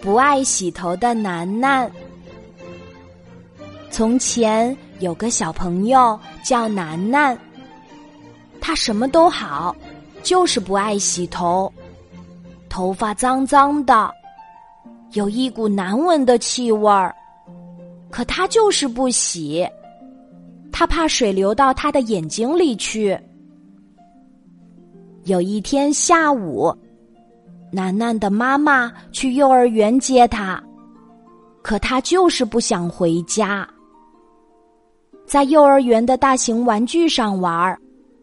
不爱洗头的楠楠。从前有个小朋友叫楠楠，他什么都好，就是不爱洗头，头发脏脏的，有一股难闻的气味儿，可他就是不洗，他怕水流到他的眼睛里去。有一天下午。楠楠的妈妈去幼儿园接他，可他就是不想回家。在幼儿园的大型玩具上玩，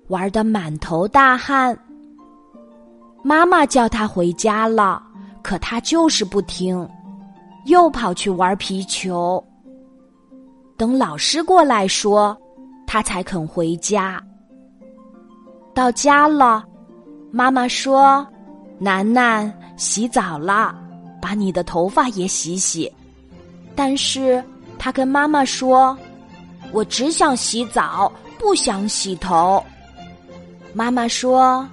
玩的满头大汗。妈妈叫他回家了，可他就是不听，又跑去玩皮球。等老师过来说，他才肯回家。到家了，妈妈说。楠楠洗澡了，把你的头发也洗洗。但是他跟妈妈说：“我只想洗澡，不想洗头。”妈妈说：“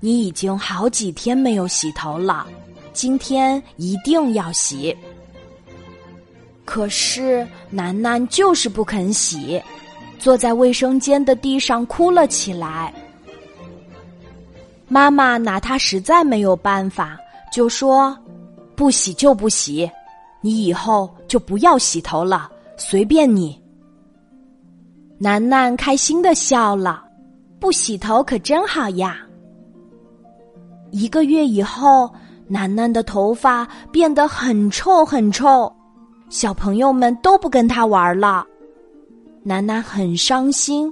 你已经好几天没有洗头了，今天一定要洗。”可是楠楠就是不肯洗，坐在卫生间的地上哭了起来。妈妈拿他实在没有办法，就说：“不洗就不洗，你以后就不要洗头了，随便你。”楠楠开心的笑了，不洗头可真好呀。一个月以后，楠楠的头发变得很臭很臭，小朋友们都不跟他玩了，楠楠很伤心。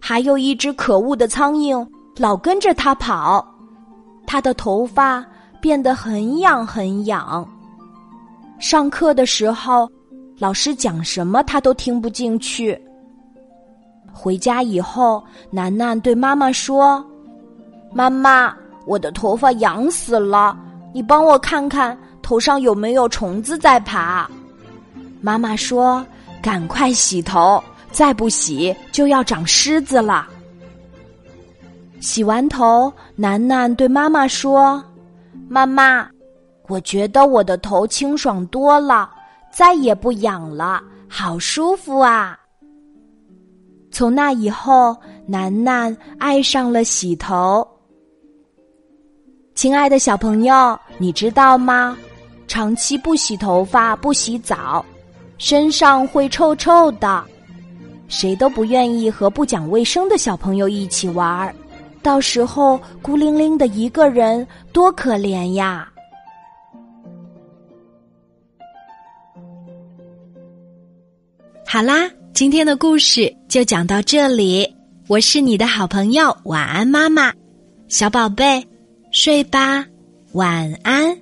还有一只可恶的苍蝇。老跟着他跑，他的头发变得很痒很痒。上课的时候，老师讲什么他都听不进去。回家以后，楠楠对妈妈说：“妈妈，我的头发痒死了，你帮我看看头上有没有虫子在爬。”妈妈说：“赶快洗头，再不洗就要长虱子了。”洗完头，楠楠对妈妈说：“妈妈，我觉得我的头清爽多了，再也不痒了，好舒服啊！”从那以后，楠楠爱上了洗头。亲爱的小朋友，你知道吗？长期不洗头发、不洗澡，身上会臭臭的，谁都不愿意和不讲卫生的小朋友一起玩儿。到时候孤零零的一个人，多可怜呀！好啦，今天的故事就讲到这里。我是你的好朋友，晚安，妈妈，小宝贝，睡吧，晚安。